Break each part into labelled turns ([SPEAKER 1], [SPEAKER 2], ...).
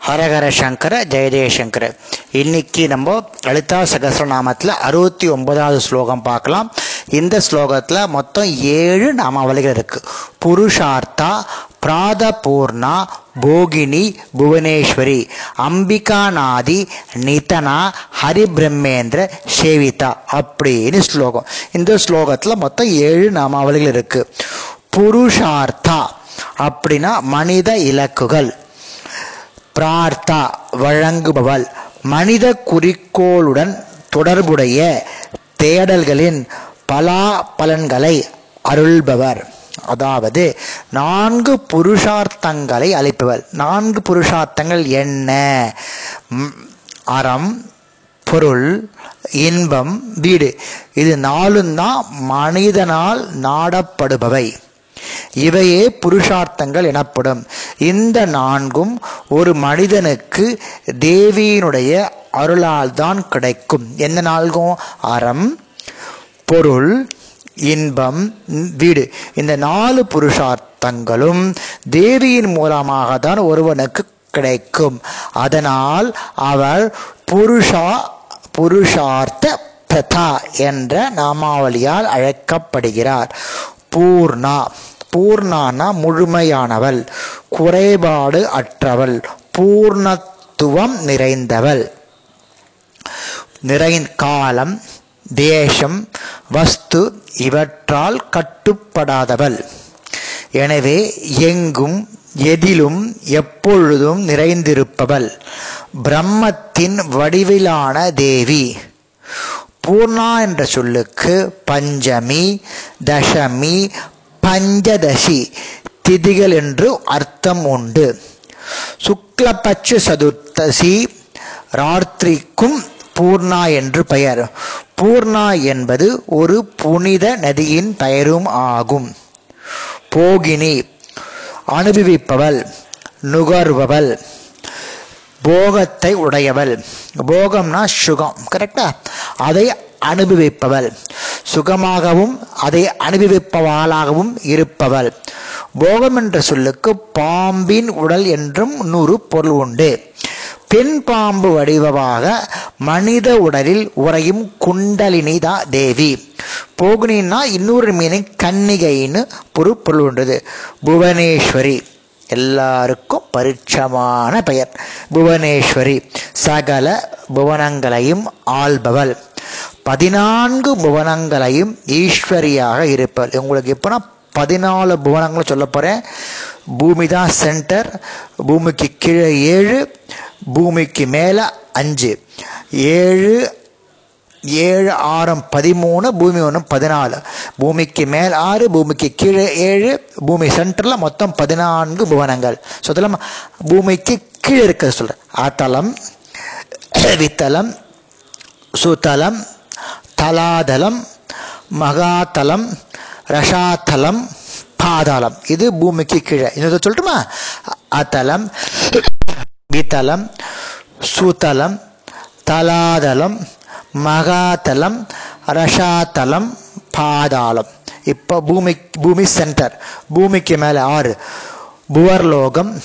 [SPEAKER 1] ஹரஹர சங்கர ஜெய இன்னைக்கு நம்ம லலிதா சகசிரநாமத்தில் அறுபத்தி ஒன்பதாவது ஸ்லோகம் பார்க்கலாம். இந்த ஸ்லோகத்தில் மொத்தம் ஏழு நாமாவளிகள் இருக்குது புருஷார்த்தா பிராதபூர்ணா போகினி புவனேஸ்வரி அம்பிகாநாதி நிதனா ஹரிபிரம்மேந்திர சேவிதா அப்படின்னு ஸ்லோகம். இந்த ஸ்லோகத்தில் மொத்தம் ஏழு நாமாவளிகள் இருக்குது புருஷார்த்தா அப்படின்னா மனித இலக்குகள். பிரார்த்தா வழங்குபவள். மனித குறிக்கோளுடன் தொடர்புடைய தேடல்களின் பலாபலன்களை அருள்பவர். அதாவது நான்கு புருஷார்த்தங்களை அழைப்பவர் நான்கு புருஷார்த்தங்கள் என்ன? அறம் பொருள் இன்பம் வீடு. இது நாலும் தான் மனிதனால் நாடப்படுபவை. இவையே புருஷார்த்தங்கள் எனப்படும். இந்த நான்கும் ஒரு மனிதனுக்கு தேவியினுடைய அருளால் தான் கிடைக்கும். என்ன நான்கும் அறம் பொருள் இன்பம் வீடு. இந்த நாலு புருஷார்த்தங்களும் தேவியின் மூலமாக தான் ஒருவனுக்கு கிடைக்கும். அதனால் அவர் புருஷா புருஷார்த்த பிரதா என்ற நாமாவளியால் அழைக்கப்படுகிறார். பூர்ணா. பூர்ணானா முழுமையானவள் குறைபாடு அற்றவள் பூர்ணத்துவம் நிறைந்தவள். நிறை காலம் தேசம் வஸ்து இவற்றால் கட்டுப்படாதவள். எனவே எங்கும் எதிலும் எப்பொழுதும் நிறைந்திருப்பவள். பிரம்மத்தின் வடிவிலான தேவி. பூர்ணா என்ற சொல்லுக்கு பஞ்சமி தசமி பஞ்சதசி திதிகள் என்று அர்த்தம் உண்டு. சுக்லபட்ச சதுர்த்தசி ராத்திரிக்கும் பூர்ணா என்று பெயர். பூர்ணா என்பது ஒரு புனித நதியின் பெயரும் ஆகும். போகினி அனுபவிப்பவள் நுகர்பவள் போகத்தை உடையவள். போகம்னா சுகம் கரெக்டா அதை அனுபவிப்பவள். சுகமாகவும் அதை அனுபவிப்பவளாகவும் இருப்பவள். போகம் என்ற சொல்லுக்கு பாம்பின் உடல் என்றும் நூறு பொருள் உண்டு. பெண் பாம்பு வடிவமாக மனித உடலில் உறையும் குண்டலினி தேவி. போகுனின்னா இன்னொரு மீனிங் கன்னிகைன்னு ஒரு பொருள் உண்டது. புவனேஸ்வரி. எல்லாருக்கும் பரிட்சமான பெயர். புவனேஸ்வரி. சகல புவனங்களையும் ஆள்பவள். பதினான்கு புவனங்களையும் ஈஸ்வரியாக இருப்பார். உங்களுக்கு எப்போனா பதினாலு புவனங்களும் சொல்ல போகிறேன் பூமி தான் சென்டர் பூமிக்கு கீழே ஏழு பூமிக்கு மேலே அஞ்சு. ஏழு ஏழு ஆறம் பதிமூணு பூமி ஒன்று பதினாலு. பூமிக்கு மேல் ஆறு பூமிக்கு கீழே ஏழு பூமி சென்டரில் மொத்தம் பதினான்கு புவனங்கள். ஸோ பூமிக்கு கீழே இருக்கிறது சொல்கிறேன் ஆத்தலம் வித்தலம் சுத்தலம் தலாதலம் மகாதலம் ரஷாத்தலம் பாதாளம். இது பூமிக்கு கீழே. இன்னொரு சொல்லட்டுமா அத்தலம் வித்தலம் சுதலம் தலாதலம் மகாதலம் ரஷாதலம் பாதாளம். இப்போ பூமி பூமி சென்டர் பூமிக்கு மேலே ஆறு. புவர்லோகம்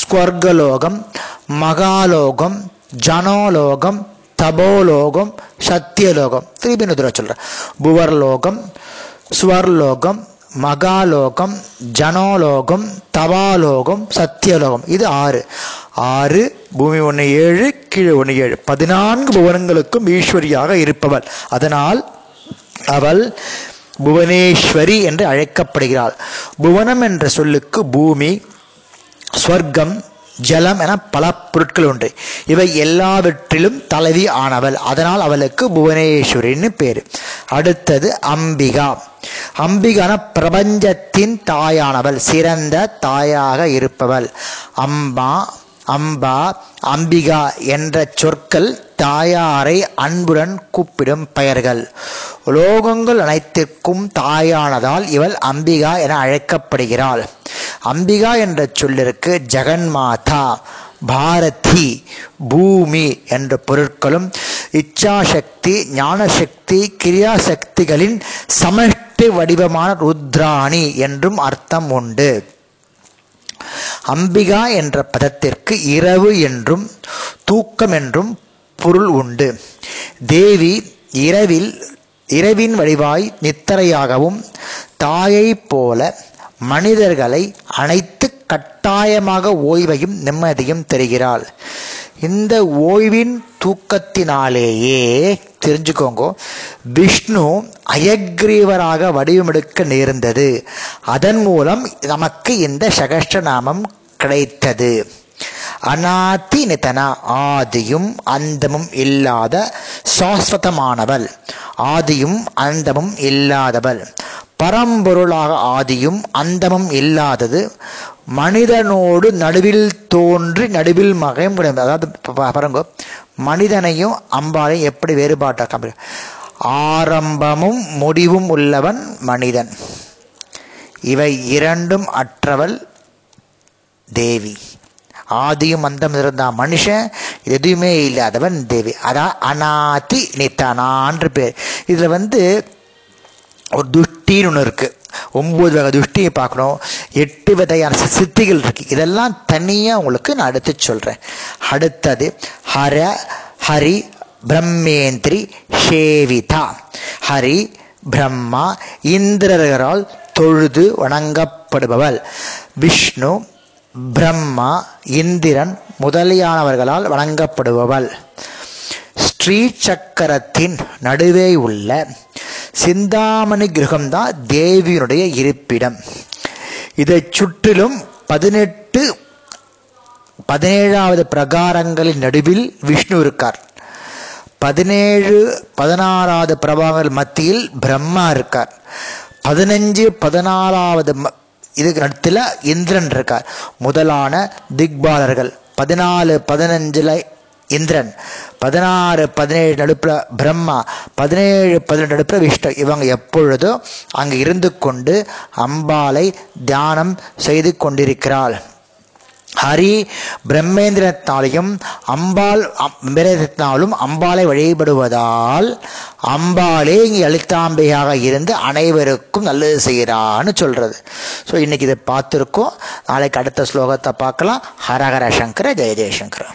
[SPEAKER 1] ஸ்வர்கலோகம் மகாலோகம் ஜனோலோகம் தபோலோகம் சத்தியலோகம் திருப்பி இன்னொரு சொல்கிறேன் புவர்லோகம் ஸ்வர்லோகம் மகாலோகம் ஜனோலோகம் தவாலோகம் சத்தியலோகம் இது ஆறு ஆறு பூமி ஒன்று ஏழு கீழே ஒன்று ஏழு பதினான்கு புவனங்களுக்கும் ஈஸ்வரியாக இருப்பவள் அதனால் அவள் புவனேஸ்வரி என்று அழைக்கப்படுகிறாள் புவனம் என்ற சொல்லுக்கு பூமி ஸ்வர்க்கம் ஜலம் என பல பொருட்கள் உண்டு. இவை எல்லாவற்றிலும் தலைவி ஆனவள். அதனால் அவளுக்கு புவனேஸ்வரின்னு பேர். அடுத்தது அம்பிகா. அம்பிகான பிரபஞ்சத்தின் தாயானவள். சிறந்த தாயாக இருப்பவள். அம்மா அம்பா அம்பிகா என்ற சொற்கள் தாயாரை அன்புடன் கூப்பிடும் பெயர்கள். லோகங்கள் அனைத்திற்கும் தாயானதால் இவள் அம்பிகா என அழைக்கப்படுகிறாள். அம்பிகா என்ற சொல்லிற்கு ஜெகன்மாதா பாரதி பூமி என்ற பொருட்களும் இச்சாசக்தி ஞானசக்தி கிரியாசக்திகளின் சமஷ்டி வடிவமான ருத்ராணி என்றும் அர்த்தம் உண்டு. அம்பிகா என்ற பதத்திற்கு இரவு என்றும் தூக்கம் என்றும் பொருள் உண்டு. தேவி இரவில் இரவின் வடிவாய் நித்தரையாகவும் தாயைப் போல மனிதர்களை அனைத்து கட்டாயமாக ஓய்வையும் நிம்மதியும் தருகிறாள். இந்த ஓய்வின் தூக்கத்தினாலேயே தெரிஞ்சுக்கோங்க விஷ்ணு அயக்ரீவராக வடிவமெடுக்க நேர்ந்தது. அதன் மூலம் நமக்கு இந்த சகஷ்ட நாமம் கிடைத்தது. அநாதி நிதனா ஆதியும் அந்தமும் இல்லாத சாஸ்வதமானவள். ஆதியும் அந்தமும் இல்லாதவள். பரம்பொருளாக ஆதியும் அந்தமும் இல்லாதது மனிதனோடு நடுவில் தோன்றி நடுவில் மகையும் கிடையாது. அதாவது பாருங்க. மனிதனையும் அம்பாலையும் எப்படி வேறுபாட்டாக காமி ஆரம்பமும் முடிவும் உள்ளவன் மனிதன். இவை இரண்டும் அற்றவள் தேவி. ஆதியும் அந்தம் இருந்தான் மனுஷன் எதுவுமே இல்லாதவன் தேவி. அதான் அநாதி நித்தனான்ற பேர். இதில் வந்து ஒரு திருஷ்டின்னு ஒன்று இருக்குது ஒம்பது வகை துஷ்டியை பார்க்கணும். எட்டு விதையான சித்திகள் இருக்குது இதெல்லாம் தனியாக உங்களுக்கு நான் அடுத்து சொல்கிறேன் அடுத்தது ஹர ஹரி பிரம்மேந்திரி ஷேவிதா ஹரி பிரம்மா இந்திரர்களால் தொழுது வணங்கப்படுபவள். விஷ்ணு பிரம்மா இந்திரன் முதலியானவர்களால் வணங்கப்படுபவள். ஸ்ரீ சக்கரத்தின் நடுவே உள்ள சிந்தாமணி கிரகம்தான் தேவியினுடைய இருப்பிடம். இதை சுற்றிலும் பதினெட்டு பதினேழாவது பிரகாரங்களின் நடுவில் விஷ்ணு இருக்கார். பதினேழு பதினாறாவது பிரபாகங்கள் மத்தியில் பிரம்மா இருக்கார். பதினஞ்சு பதினாலாவது இதுக்கு நடுத்தில் இந்திரன் இருக்கார். முதலான திக்பாலர்கள். பதினாலு பதினஞ்சில் இந்திரன். பதினாறு பதினேழு நடுப்பில் பிரம்மா பதினேழு பதினெட்டு நடுப்பில் விஷ்ணு. இவங்க எப்பொழுதும் அங்கு இருந்து கொண்டு அம்பாலை தியானம் செய்து கொண்டிருக்கிறாள். ஹரி பிரம்மேந்திரத்தாலையும் அம்பாள் பிரம்மேந்திரத்தினாலும் அம்பாளை வழிபடுவதால் அம்பாளே இங்கே லலிதாம்பிகையாக இருந்து அனைவருக்கும் நல்லது செய்கிறான்னு சொல்கிறது ஸோ இன்னைக்கு இதை பார்த்துருக்கோம். நாளைக்கு அடுத்த ஸ்லோகத்தை பார்க்கலாம். ஹரஹர சங்கர ஜெய ஜெயசங்கர